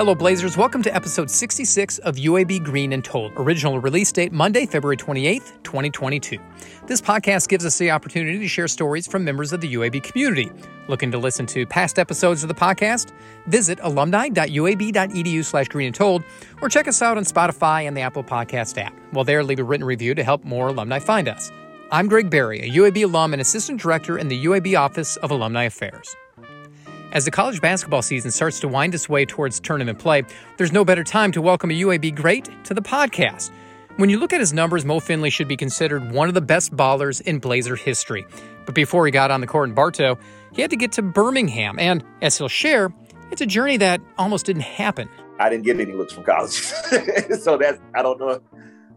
Hello, Blazers. Welcome to episode 66 of UAB Green and Told. Original release date Monday, February 28th, 2022. This podcast gives us the opportunity to share stories from members of the UAB community. Looking to listen to past episodes of the podcast? Visit alumni.uab.edu slash green and told or check us out on Spotify and the Apple Podcast app. While there, leave a written review to help more alumni find us. I'm Greg Berry, a UAB alum and assistant director in the UAB Office of Alumni Affairs. As the college basketball season starts to wind its way towards tournament play, there's no better time to welcome a UAB great to the podcast. When you look at his numbers, Mo Finley should be considered one of the best ballers in Blazer history. But before he got on the court in Bartow, he had to get to Birmingham, and as he'll share, it's a journey that almost didn't happen. I didn't get any looks from college, so that's I don't know.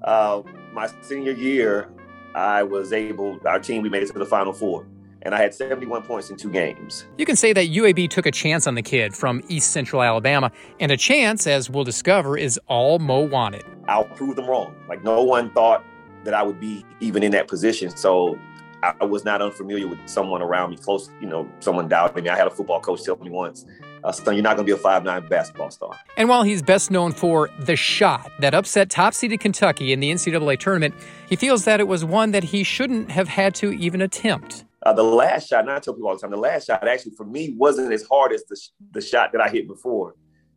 Uh, my senior year, I was able. Our team we made it to the Final Four and I had 71 points in two games. You can say that UAB took a chance on the kid from East Central Alabama, and a chance, as we'll discover, is all Mo wanted. I'll prove them wrong. Like no one thought that I would be even in that position. So I was not unfamiliar with someone around me, close, you know, someone doubting me. I had a football coach tell me once, uh, son, you're not going to be a five-nine basketball star. And while he's best known for the shot that upset top-seeded Kentucky in the NCAA tournament, he feels that it was one that he shouldn't have had to even attempt. Uh, the last shot, and I tell people all the time, the last shot actually for me wasn't as hard as the, the shot that I hit before.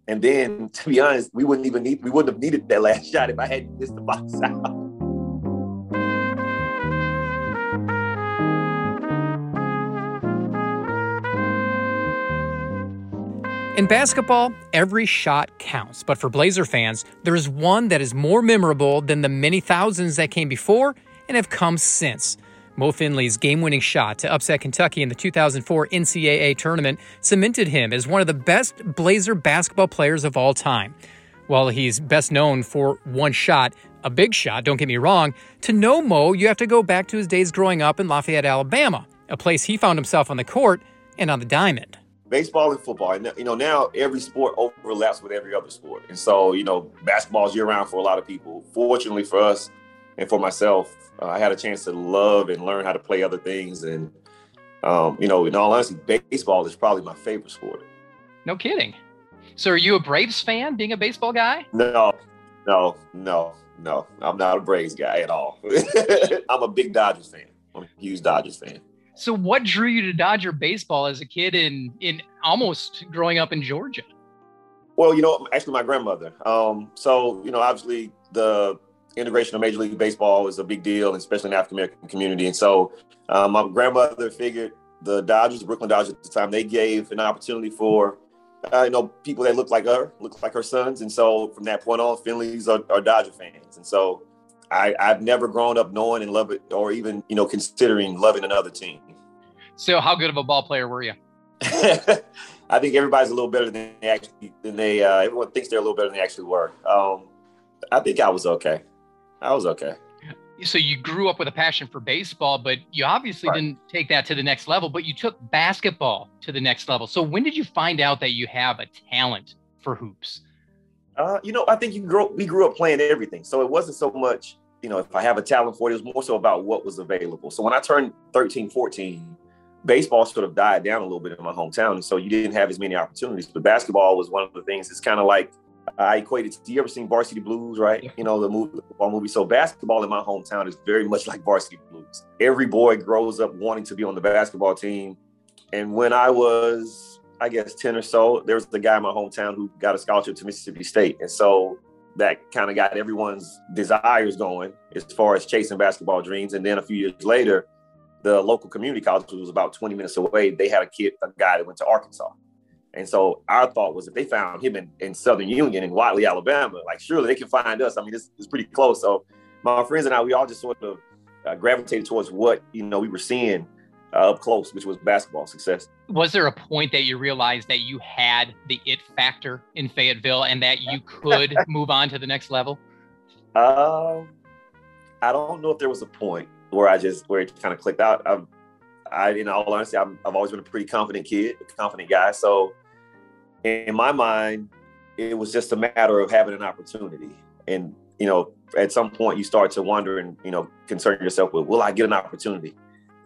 And then, to be honest, we wouldn't even need we wouldn't have needed that last shot if I hadn't missed the box out. In basketball, every shot counts, but for Blazer fans, there is one that is more memorable than the many thousands that came before and have come since. Mo Finley's game winning shot to upset Kentucky in the 2004 NCAA tournament cemented him as one of the best Blazer basketball players of all time. While he's best known for one shot, a big shot, don't get me wrong, to know Mo, you have to go back to his days growing up in Lafayette, Alabama, a place he found himself on the court and on the diamond. Baseball and football, and you know now every sport overlaps with every other sport, and so you know basketball is year round for a lot of people. Fortunately for us, and for myself, uh, I had a chance to love and learn how to play other things. And, um, you know, in all honesty, baseball is probably my favorite sport. No kidding. So are you a Braves fan, being a baseball guy? No, no, no, no. I'm not a Braves guy at all. I'm a big Dodgers fan. I'm a huge Dodgers fan. So what drew you to Dodger baseball as a kid in in almost growing up in Georgia? Well, you know, actually my grandmother. Um, so, you know, obviously the integration of Major League Baseball is a big deal, especially in the African American community. And so um, my grandmother figured the Dodgers, the Brooklyn Dodgers at the time, they gave an opportunity for uh, you know people that look like her, look like her sons. And so from that point on, Finley's are, are Dodger fans. And so I, I've never grown up knowing and loving, or even you know considering loving another team. So how good of a ball player were you? I think everybody's a little better than they actually than they. Uh, everyone thinks they're a little better than they actually were. Um, I think I was okay. I was okay. So you grew up with a passion for baseball, but you obviously right. didn't take that to the next level, but you took basketball to the next level. So when did you find out that you have a talent for hoops? Uh, you know, I think you grew we grew up playing everything. So it wasn't so much, you know, if I have a talent for it, it was more so about what was available. So when I turned 13, 14, baseball sort of died down a little bit in my hometown. And so you didn't have as many opportunities. But basketball was one of the things it's kind of like I equated to you ever seen Varsity Blues, right? You know, the movie, the football movie. So basketball in my hometown is very much like Varsity Blues. Every boy grows up wanting to be on the basketball team. And when I was, I guess, 10 or so, there was the guy in my hometown who got a scholarship to Mississippi State. And so that kind of got everyone's desires going as far as chasing basketball dreams. And then a few years later, the local community college, which was about 20 minutes away, they had a kid, a guy that went to Arkansas. And so our thought was if they found him in, in Southern Union in Wadley, Alabama, like surely they can find us. I mean, this is pretty close. So my friends and I, we all just sort of uh, gravitated towards what, you know, we were seeing uh, up close, which was basketball success. Was there a point that you realized that you had the it factor in Fayetteville and that you could move on to the next level? Um, I don't know if there was a point where I just, where it kind of clicked out. I've, I, in all honesty, i have always been a pretty confident kid, a confident guy. So in my mind, it was just a matter of having an opportunity. And, you know, at some point you start to wonder and, you know, concern yourself with, will I get an opportunity?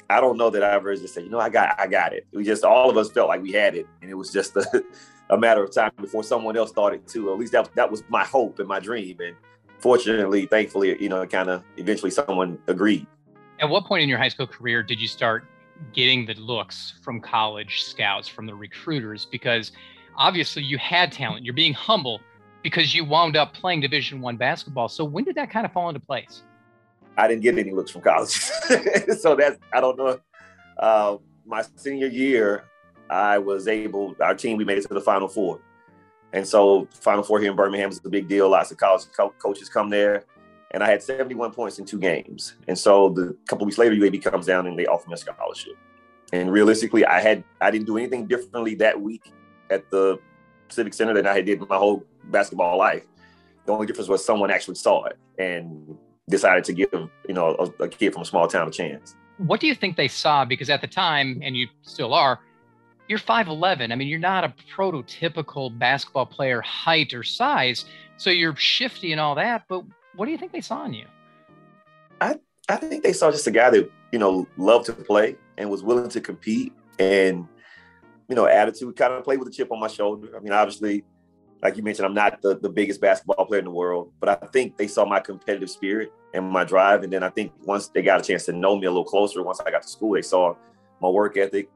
I don't know that I ever just said, you know, I got, I got it. We just, all of us felt like we had it. And it was just the, a matter of time before someone else thought it too. At least that that was my hope and my dream. And fortunately, thankfully, you know, kind of eventually someone agreed. At what point in your high school career did you start getting the looks from college scouts, from the recruiters? Because obviously you had talent. You're being humble because you wound up playing Division One basketball. So when did that kind of fall into place? I didn't get any looks from college, so that's I don't know. Uh, my senior year, I was able. Our team we made it to the Final Four, and so Final Four here in Birmingham is a big deal. Lots of college co- coaches come there, and I had 71 points in two games. And so the couple weeks later, UAB comes down and they offer me a scholarship. And realistically, I had I didn't do anything differently that week at the Civic Center than I had did my whole basketball life. The only difference was someone actually saw it and decided to give you know a, a kid from a small town a chance. What do you think they saw? Because at the time, and you still are, you're 5'11. I mean, you're not a prototypical basketball player height or size. So you're shifty and all that. But what do you think they saw in you? I, I think they saw just a guy that, you know, loved to play and was willing to compete and, you know, attitude, kind of play with a chip on my shoulder. I mean, obviously, like you mentioned, I'm not the, the biggest basketball player in the world, but I think they saw my competitive spirit and my drive. And then I think once they got a chance to know me a little closer, once I got to school, they saw my work ethic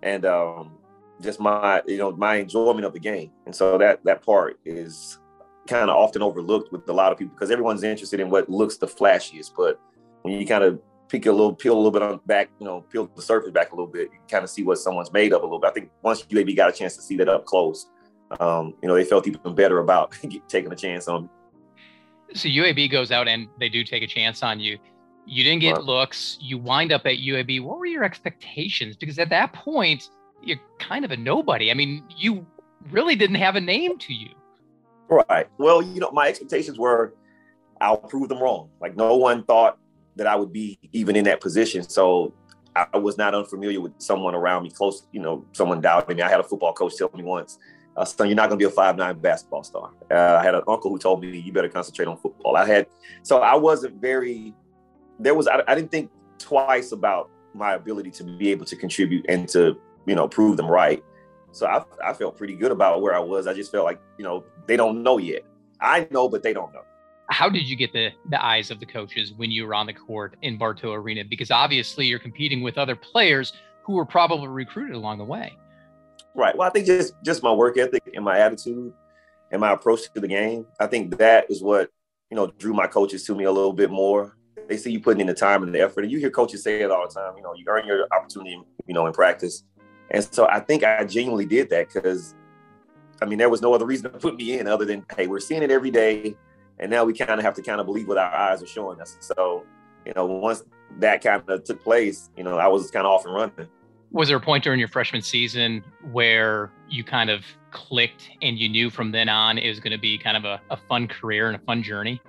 and um, just my, you know, my enjoyment of the game. And so that that part is kind of often overlooked with a lot of people because everyone's interested in what looks the flashiest. But when you kind of pick a little, peel a little bit on back, you know, peel the surface back a little bit, you kind of see what someone's made of a little bit. I think once UAB got a chance to see that up close, um, you know, they felt even better about taking a chance on me. So UAB goes out and they do take a chance on you. You didn't get looks. You wind up at UAB. What were your expectations? Because at that point, you're kind of a nobody. I mean, you really didn't have a name to you. Right. Well, you know, my expectations were I'll prove them wrong. Like no one thought that I would be even in that position. So I was not unfamiliar with someone around me close, you know, someone doubting me. I had a football coach tell me once, uh, son, you're not going to be a five nine basketball star. Uh, I had an uncle who told me you better concentrate on football. I had, so I wasn't very, there was, I, I didn't think twice about my ability to be able to contribute and to, you know, prove them right. So I, I felt pretty good about where I was. I just felt like, you know, they don't know yet. I know, but they don't know. How did you get the, the eyes of the coaches when you were on the court in Bartow Arena? Because obviously you're competing with other players who were probably recruited along the way. Right. Well, I think just just my work ethic and my attitude and my approach to the game. I think that is what you know drew my coaches to me a little bit more. They see you putting in the time and the effort, and you hear coaches say it all the time. You know, you earn your opportunity, you know, in practice. And so I think I genuinely did that because, I mean, there was no other reason to put me in other than, hey, we're seeing it every day. And now we kind of have to kind of believe what our eyes are showing us. So, you know, once that kind of took place, you know, I was kind of off and running. Was there a point during your freshman season where you kind of clicked and you knew from then on it was going to be kind of a, a fun career and a fun journey?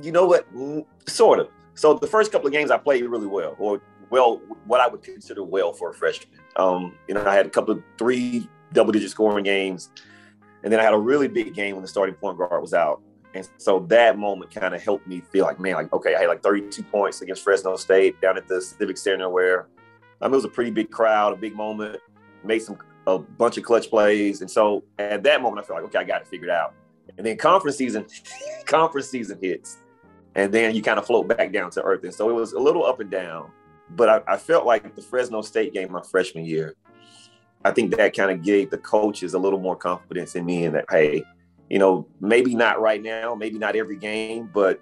You know what? Sort of. So the first couple of games I played really well, or well, what I would consider well for a freshman. Um, you know, I had a couple of three double digit scoring games. And then I had a really big game when the starting point guard was out. And so that moment kind of helped me feel like, man, like, okay, I had like 32 points against Fresno State down at the Civic Center where I mean, it was a pretty big crowd, a big moment, made some a bunch of clutch plays. And so at that moment, I felt like, okay, I got it figured out. And then conference season, conference season hits. And then you kind of float back down to earth. And so it was a little up and down but I, I, felt like the Fresno State game my freshman year, I think that kind of gave the coaches a little more confidence in me and that, hey, you know, maybe not right now, maybe not every game, but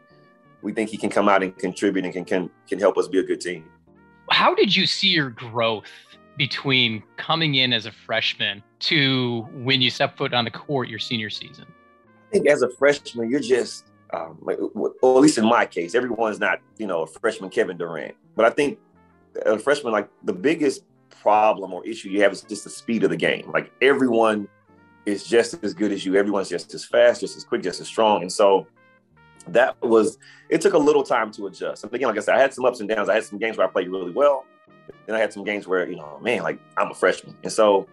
we think he can come out and contribute and can can, can help us be a good team. How did you see your growth between coming in as a freshman to when you step foot on the court your senior season? I think as a freshman, you're just, um, or at least in my case, everyone's not, you know, a freshman Kevin Durant. But I think a freshman, like the biggest problem or issue you have is just the speed of the game. Like everyone is just as good as you. Everyone's just as fast, just as quick, just as strong. And so that was it took a little time to adjust. And again, like I said, I had some ups and downs. I had some games where I played really well. Then I had some games where, you know, man, like I'm a freshman. And so,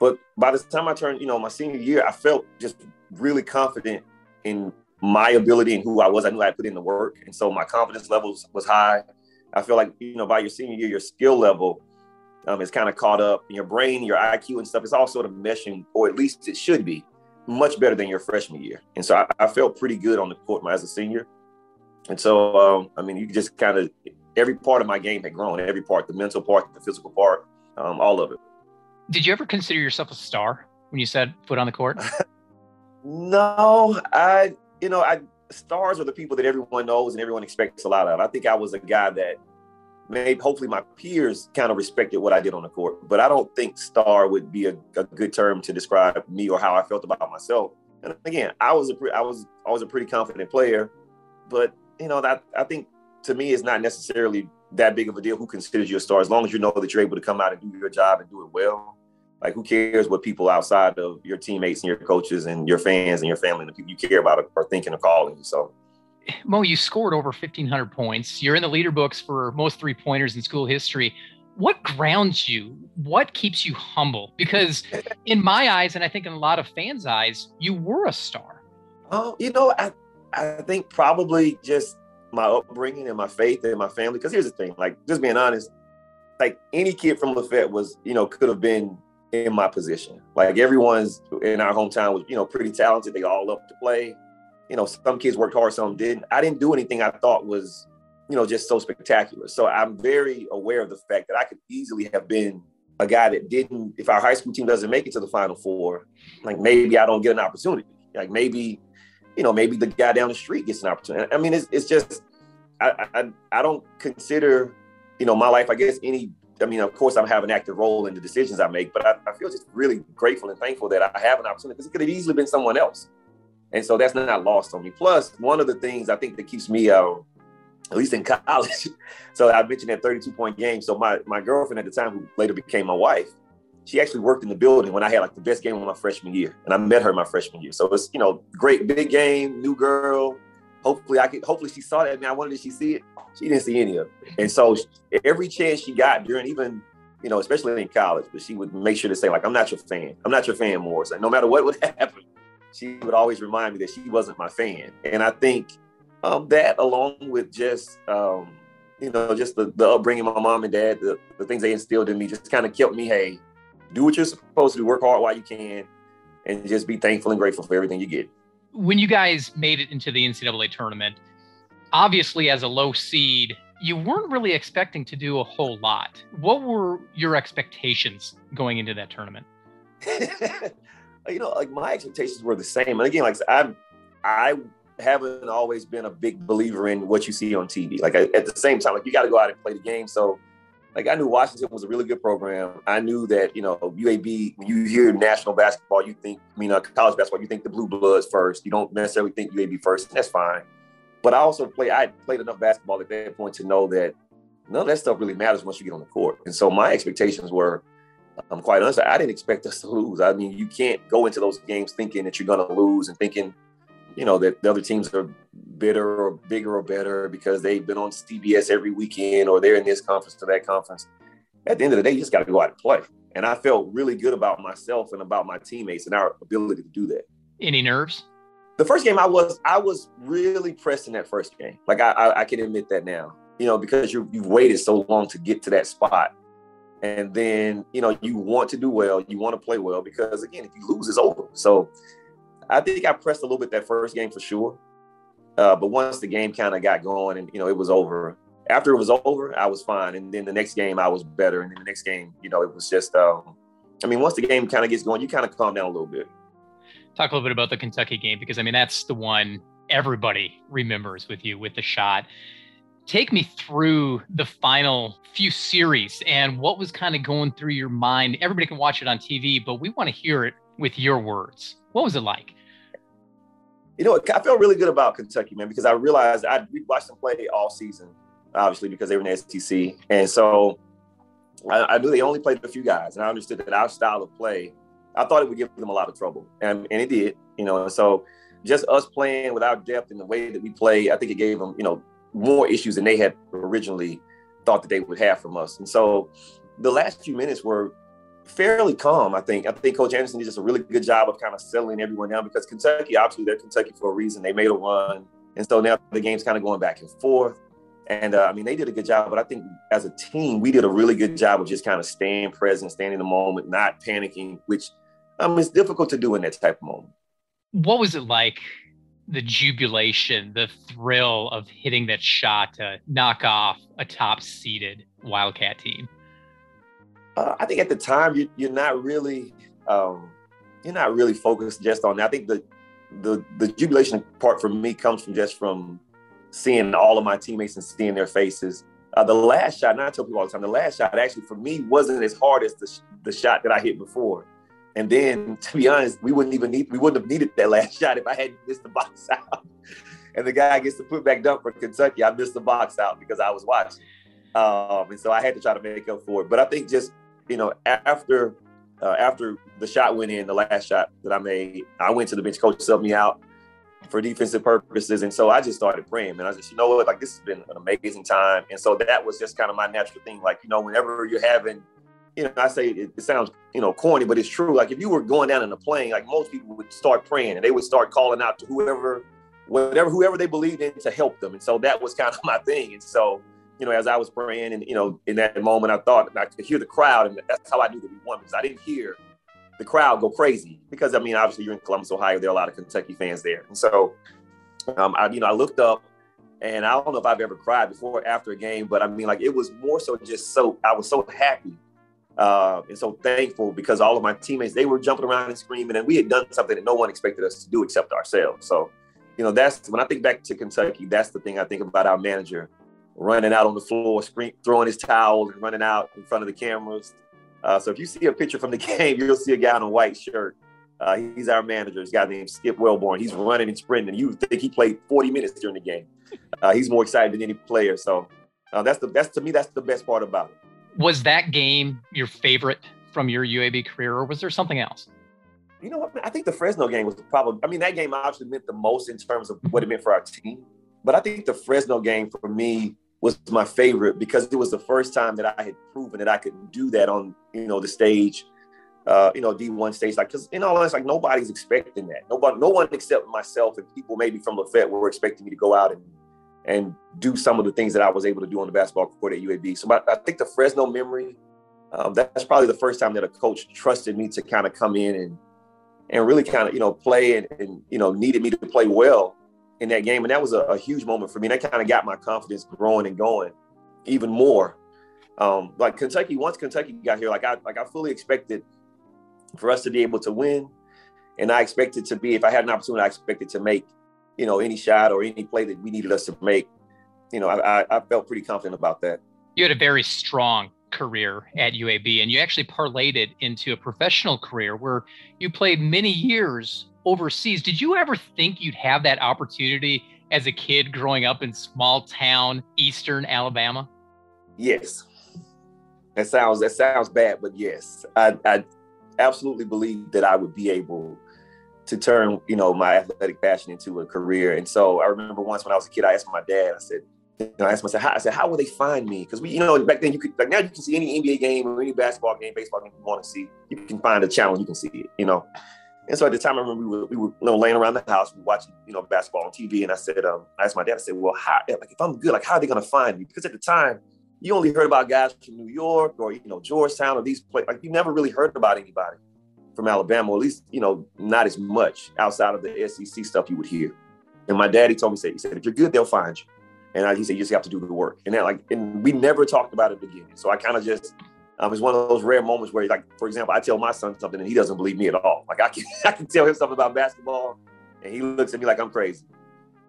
but by the time I turned, you know, my senior year, I felt just really confident in my ability and who I was. I knew I put in the work. And so my confidence levels was high. I feel like, you know, by your senior year, your skill level Um, it's kind of caught up in your brain, your IQ and stuff. It's all sort of meshing, or at least it should be, much better than your freshman year. And so I, I felt pretty good on the court as a senior. And so, um, I mean, you just kind of, every part of my game had grown, every part, the mental part, the physical part, um, all of it. Did you ever consider yourself a star when you said foot on the court? no, I, you know, I, stars are the people that everyone knows and everyone expects a lot of. I think I was a guy that maybe hopefully my peers kind of respected what I did on the court, but I don't think star would be a, a good term to describe me or how I felt about myself. And again, I was a pre- I was I was a pretty confident player, but you know that I think to me it's not necessarily that big of a deal who considers you a star as long as you know that you're able to come out and do your job and do it well. Like who cares what people outside of your teammates and your coaches and your fans and your family and the people you care about are thinking or calling you. So Mo, you scored over 1,500 points. You're in the leader books for most three pointers in school history. What grounds you? What keeps you humble? Because in my eyes, and I think in a lot of fans' eyes, you were a star. Oh, you know, I, I think probably just my upbringing and my faith and my family. Because here's the thing, like just being honest, like any kid from Lafayette was, you know, could have been in my position. Like everyone's in our hometown was, you know, pretty talented. They all love to play you know, some kids worked hard, some didn't. I didn't do anything I thought was, you know, just so spectacular. So I'm very aware of the fact that I could easily have been a guy that didn't, if our high school team doesn't make it to the final four, like maybe I don't get an opportunity. Like maybe, you know, maybe the guy down the street gets an opportunity. I mean, it's, it's just, I, I, I don't consider, you know, my life, I guess any, I mean, of course, I have an active role in the decisions I make, but I, I feel just really grateful and thankful that I have an opportunity because it could have easily been someone else. And so that's not lost on me. Plus, one of the things I think that keeps me, uh, at least in college, so I mentioned that 32 point game. So my, my girlfriend at the time, who later became my wife, she actually worked in the building when I had like the best game of my freshman year. And I met her my freshman year. So it's, you know, great big game, new girl. Hopefully I could, hopefully she saw that. I mean, I wanted did she see it? She didn't see any of it. And so every chance she got during even, you know, especially in college, but she would make sure to say like, I'm not your fan. I'm not your fan Morris. So no matter what would happen, she would always remind me that she wasn't my fan. And I think um, that, along with just, um, you know, just the, the upbringing my mom and dad, the, the things they instilled in me, just kind of kept me, hey, do what you're supposed to do, work hard while you can, and just be thankful and grateful for everything you get. When you guys made it into the NCAA tournament, obviously as a low seed, you weren't really expecting to do a whole lot. What were your expectations going into that tournament? you know, like my expectations were the same. And again, like I, I haven't always been a big believer in what you see on TV. Like I, at the same time, like you got to go out and play the game. So, like I knew Washington was a really good program. I knew that you know UAB. When you hear national basketball, you think, I mean, uh, college basketball, you think the Blue Bloods first. You don't necessarily think UAB first. that's fine. But I also play. I played enough basketball at that point to know that none of that stuff really matters once you get on the court. And so my expectations were I'm quite honest, I didn't expect us to lose. I mean, you can't go into those games thinking that you're going to lose and thinking, you know, that the other teams are bitter or bigger or better because they've been on CBS every weekend or they're in this conference to that conference. At the end of the day, you just got to go out and play. And I felt really good about myself and about my teammates and our ability to do that. Any nerves? The first game, I was I was really pressed in that first game. Like I, I, I can admit that now. You know, because you you've waited so long to get to that spot and then you know you want to do well you want to play well because again if you lose it's over. So i think i pressed a little bit that first game for sure. Uh, but once the game kind of got going and you know it was over after it was over i was fine. And then the next game i was better. And then the next game you know it was just um, i mean once the game kind of gets going you kind of calm down a little bit. Talk a little bit about the kentucky game because i mean that's the one everybody remembers with you with the shot take me through the final few series and what was kind of going through your mind. Everybody can watch it on TV, but we want to hear it with your words. What was it like? You know, I felt really good about Kentucky, man, because I realized I we watched them play all season, obviously because they were in the and so I, I, knew they only played a few guys, and I understood that our style of play, I thought it would give them a lot of trouble, and and it did, you know. And so just us playing without depth and the way that we play, I think it gave them, you know, more issues than they had originally thought that they would have from us. And so the last few minutes were fairly calm, I think. I think Coach Anderson did just a really good job of kind of settling everyone down because Kentucky, obviously, they're Kentucky for a reason. They made a run. And so now the game's kind of going back and forth. And uh, I mean, they did a good job, but I think as a team, we did a really good job of just kind of staying present, staying in the moment, not panicking, which um, it's difficult to do in that type of moment. What was it like? The jubilation, the thrill of hitting that shot to knock off a top seeded Wildcat team? Uh, I think at the time you, you're not really um, you're not really focused just on that. I think the the the jubilation part for me comes from just from seeing all of my teammates and seeing their faces. Uh, the last shot, and I tell people all the time, the last shot actually for me wasn't as hard as the, the shot that I hit before. And then, to be honest, we wouldn't even need we wouldn't have needed that last shot if I hadn't missed the box out. and the guy gets the putback dunk for Kentucky. I missed the box out because I was watching, um, and so I had to try to make up for it. But I think just you know after uh, after the shot went in, the last shot that I made, I went to the bench. Coach subbed me out for defensive purposes. And so I just started praying, and I just, you know what, like this has been an amazing time. And so that was just kind of my natural thing. Like, you know, whenever you're having, you know, I say it, it sounds, you know, corny, but it's true. Like if you were going down in a plane, like most people would start praying and they would start calling out to whoever, whatever, whoever they believed in to help them. And so that was kind of my thing. And so, you know, as I was praying and, you know, in that moment, I thought I could hear the crowd. And that's how I knew that we won because I didn't hear the crowd go crazy because I mean, obviously you're in Columbus, Ohio. There are a lot of Kentucky fans there, and so um, I, you know, I looked up, and I don't know if I've ever cried before or after a game, but I mean, like it was more so just so I was so happy uh, and so thankful because all of my teammates they were jumping around and screaming, and we had done something that no one expected us to do except ourselves. So, you know, that's when I think back to Kentucky. That's the thing I think about our manager running out on the floor, screen, throwing his towel, and running out in front of the cameras uh, so if you see a picture from the game, you'll see a guy in a white shirt. Uh, he's our manager. A guy named Skip Wellborn. He's running and sprinting. You think he played 40 minutes during the game? Uh, he's more excited than any player. So uh, that's the that's to me that's the best part about it. Was that game your favorite from your UAB career, or was there something else? You know what? I think the Fresno game was probably. I mean, that game obviously meant the most in terms of what it meant for our team. But I think the Fresno game for me was my favorite because it was the first time that I had proven that I could do that on you know the stage, uh, you know D1 stage. Like, because in all honesty, like nobody's expecting that. Nobody, no one except myself and people maybe from Lafayette were expecting me to go out and and do some of the things that I was able to do on the basketball court at UAB. So I think the Fresno memory, um, that's probably the first time that a coach trusted me to kind of come in and and really kind of you know play and, and you know needed me to play well in that game. And that was a, a huge moment for me. That kind of got my confidence growing and going even more. Um, like Kentucky, once Kentucky got here, like I like I fully expected for us to be able to win. And I expected to be, if I had an opportunity, I expected to make, you know, any shot or any play that we needed us to make. You know, I, I felt pretty confident about that. You had a very strong career at UAB, and you actually parlayed it into a professional career where you played many years overseas. Did you ever think you'd have that opportunity as a kid growing up in small town Eastern Alabama? Yes. That sounds that sounds bad, but yes, I, I absolutely believe that I would be able to turn, you know, my athletic passion into a career. And so I remember once when I was a kid, I asked my dad, I said, I asked myself, how, I said, how will they find me? Because we, you know, back then you could, like now you can see any NBA game or any basketball game, baseball game you want to see. You can find a channel, you can see it, you know. And so at the time, I remember we were, we were you know, laying around the house, we watching, you know, basketball on TV. And I said, um, I asked my dad, I said, well, how, like, if I'm good, like, how are they going to find me? Because at the time, you only heard about guys from New York or, you know, Georgetown or these places. Like, you never really heard about anybody from Alabama, or at least, you know, not as much outside of the SEC stuff you would hear. And my daddy told me, he said, if you're good, they'll find you. And I, he said, you just have to do the work. And then, like, and we never talked about it again. So I kind of just, um, it's one of those rare moments where, like, for example, I tell my son something and he doesn't believe me at all. Like, I can, I can tell him something about basketball and he looks at me like I'm crazy.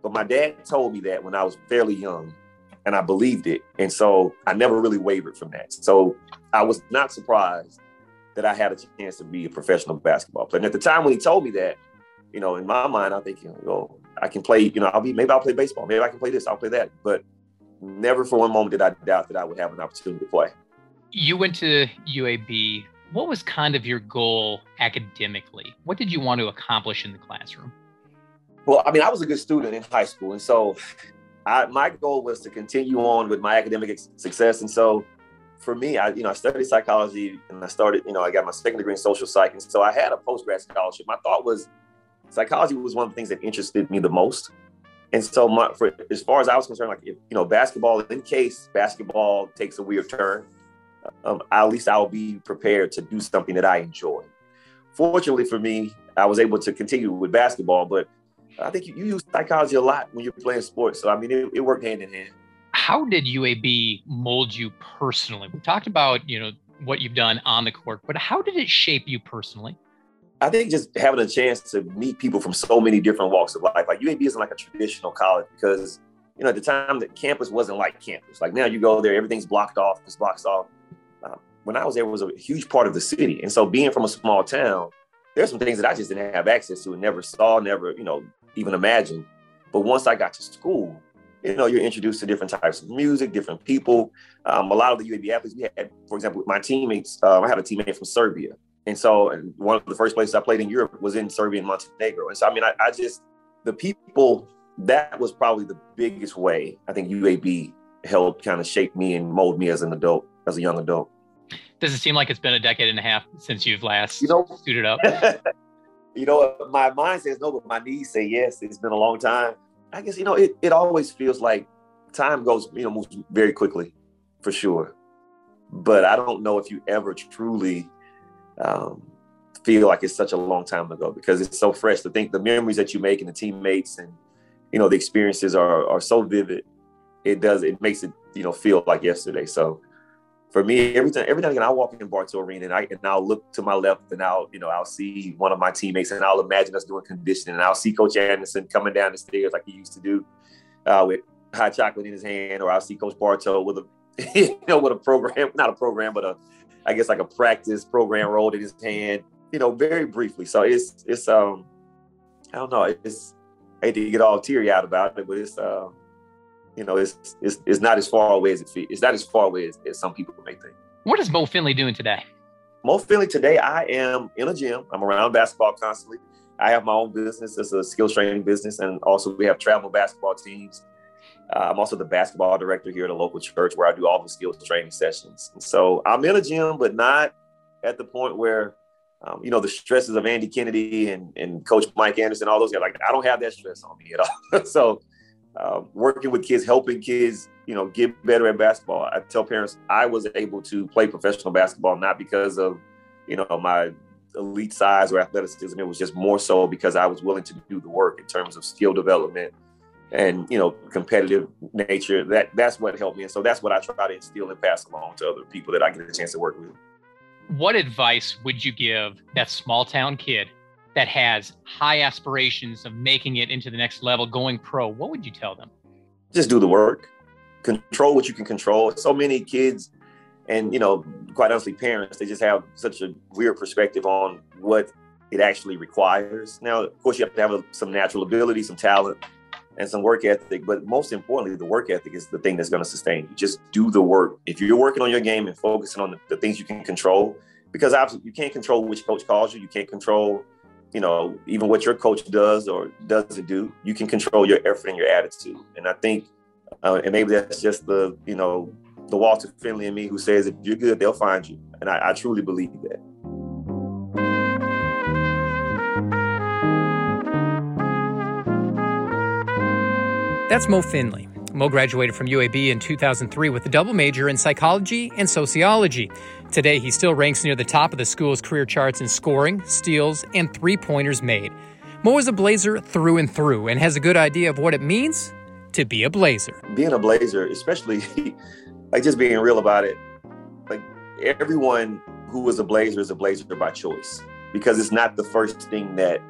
But my dad told me that when I was fairly young and I believed it. And so I never really wavered from that. So I was not surprised that I had a chance to be a professional basketball player. And at the time when he told me that, you know, in my mind, I'm thinking, oh, I can play, you know, I'll be, maybe I'll play baseball. Maybe I can play this, I'll play that. But never for one moment did I doubt that I would have an opportunity to play you went to UAB. What was kind of your goal academically? What did you want to accomplish in the classroom? Well, I mean, I was a good student in high school, and so I, my goal was to continue on with my academic success. And so, for me, I you know I studied psychology, and I started you know I got my second degree in social psych, and so I had a post grad scholarship. My thought was psychology was one of the things that interested me the most. And so, my, for, as far as I was concerned, like if, you know, basketball, in case basketball takes a weird turn, um, at least I'll be prepared to do something that I enjoy. Fortunately for me, I was able to continue with basketball, but I think you, you use psychology a lot when you're playing sports. So I mean, it, it worked hand in hand. How did UAB mold you personally? We talked about you know what you've done on the court, but how did it shape you personally? I think just having a chance to meet people from so many different walks of life. Like UAB isn't like a traditional college because you know at the time the campus wasn't like campus. Like now you go there, everything's blocked off, it's blocked off. Uh, when I was there, it was a huge part of the city, and so being from a small town, there's some things that I just didn't have access to and never saw, never you know even imagined. But once I got to school, you know, you're introduced to different types of music, different people. Um, a lot of the UAB athletes we had, for example, my teammates, uh, I had a teammate from Serbia. And so and one of the first places I played in Europe was in Serbia and Montenegro. And so, I mean, I, I just, the people, that was probably the biggest way I think UAB helped kind of shape me and mold me as an adult, as a young adult. Does it seem like it's been a decade and a half since you've last you know, suited up? you know, my mind says no, but my knees say yes. It's been a long time. I guess, you know, it, it always feels like time goes, you know, moves very quickly for sure. But I don't know if you ever truly um, feel like it's such a long time ago because it's so fresh to think the memories that you make and the teammates and you know the experiences are are so vivid. It does it makes it you know feel like yesterday. So for me, every time every time I walk in Bartow Arena and I and I'll look to my left and I'll you know I'll see one of my teammates and I'll imagine us doing conditioning and I'll see Coach Anderson coming down the stairs like he used to do uh, with hot chocolate in his hand, or I'll see Coach Bartow with a you know with a program, not a program, but a I guess like a practice program rolled in his hand, you know, very briefly. So it's it's um I don't know, it's I hate to get all teary out about it, but it's uh you know, it's it's it's not as far away as it feels. It's not as far away as, as some people may think. What is Mo Finley doing today? Mo Finley today, I am in a gym. I'm around basketball constantly. I have my own business. It's a skills training business, and also we have travel basketball teams. Uh, I'm also the basketball director here at a local church where I do all the skills training sessions. And so I'm in a gym, but not at the point where, um, you know, the stresses of Andy Kennedy and, and Coach Mike Anderson, all those guys, like, I don't have that stress on me at all. so uh, working with kids, helping kids, you know, get better at basketball. I tell parents I was able to play professional basketball not because of, you know, my elite size or athleticism. It was just more so because I was willing to do the work in terms of skill development and you know competitive nature that that's what helped me and so that's what i try to instill and pass along to other people that i get a chance to work with what advice would you give that small town kid that has high aspirations of making it into the next level going pro what would you tell them just do the work control what you can control so many kids and you know quite honestly parents they just have such a weird perspective on what it actually requires now of course you have to have some natural ability some talent and some work ethic. But most importantly, the work ethic is the thing that's going to sustain you. Just do the work. If you're working on your game and focusing on the, the things you can control, because obviously you can't control which coach calls you, you can't control, you know, even what your coach does or doesn't do. You can control your effort and your attitude. And I think, uh, and maybe that's just the, you know, the Walter Finley and me who says if you're good, they'll find you. And I, I truly believe that. That's Mo Finley. Mo graduated from UAB in 2003 with a double major in psychology and sociology. Today, he still ranks near the top of the school's career charts in scoring, steals, and three pointers made. Mo is a Blazer through and through and has a good idea of what it means to be a Blazer. Being a Blazer, especially like just being real about it, like everyone who is a Blazer is a Blazer by choice because it's not the first thing that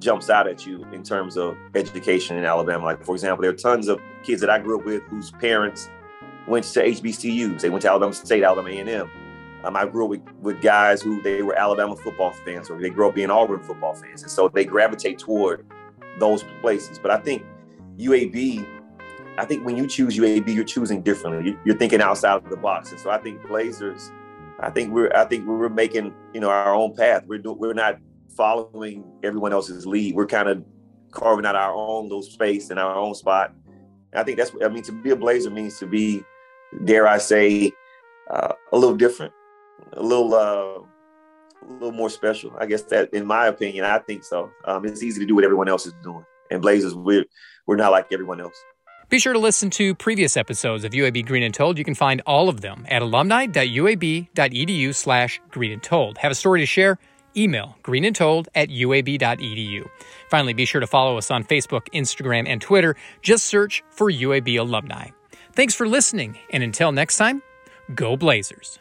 jumps out at you in terms of education in Alabama. Like, for example, there are tons of kids that I grew up with whose parents went to HBCUs. They went to Alabama State, Alabama A&M. Um, I grew up with, with guys who they were Alabama football fans or they grew up being Auburn football fans. And so they gravitate toward those places. But I think UAB, I think when you choose UAB, you're choosing differently. You're thinking outside of the box. And so I think Blazers, I think we're I think we're making, you know, our own path. We're do, we're not following everyone else's lead. We're kind of carving out our own little space and our own spot. And I think that's what I mean. To be a Blazer means to be, dare I say, uh, a little different, a little, uh, a little more special. I guess that, in my opinion, I think so. Um, it's easy to do what everyone else is doing. And Blazers, we're we're not like everyone else. Be sure to listen to previous episodes of UAB Green and Told. You can find all of them at alumni.uab.edu slash green and told. Have a story to share? Email greenandtold at uab.edu. Finally, be sure to follow us on Facebook, Instagram, and Twitter. Just search for UAB Alumni. Thanks for listening, and until next time, go Blazers.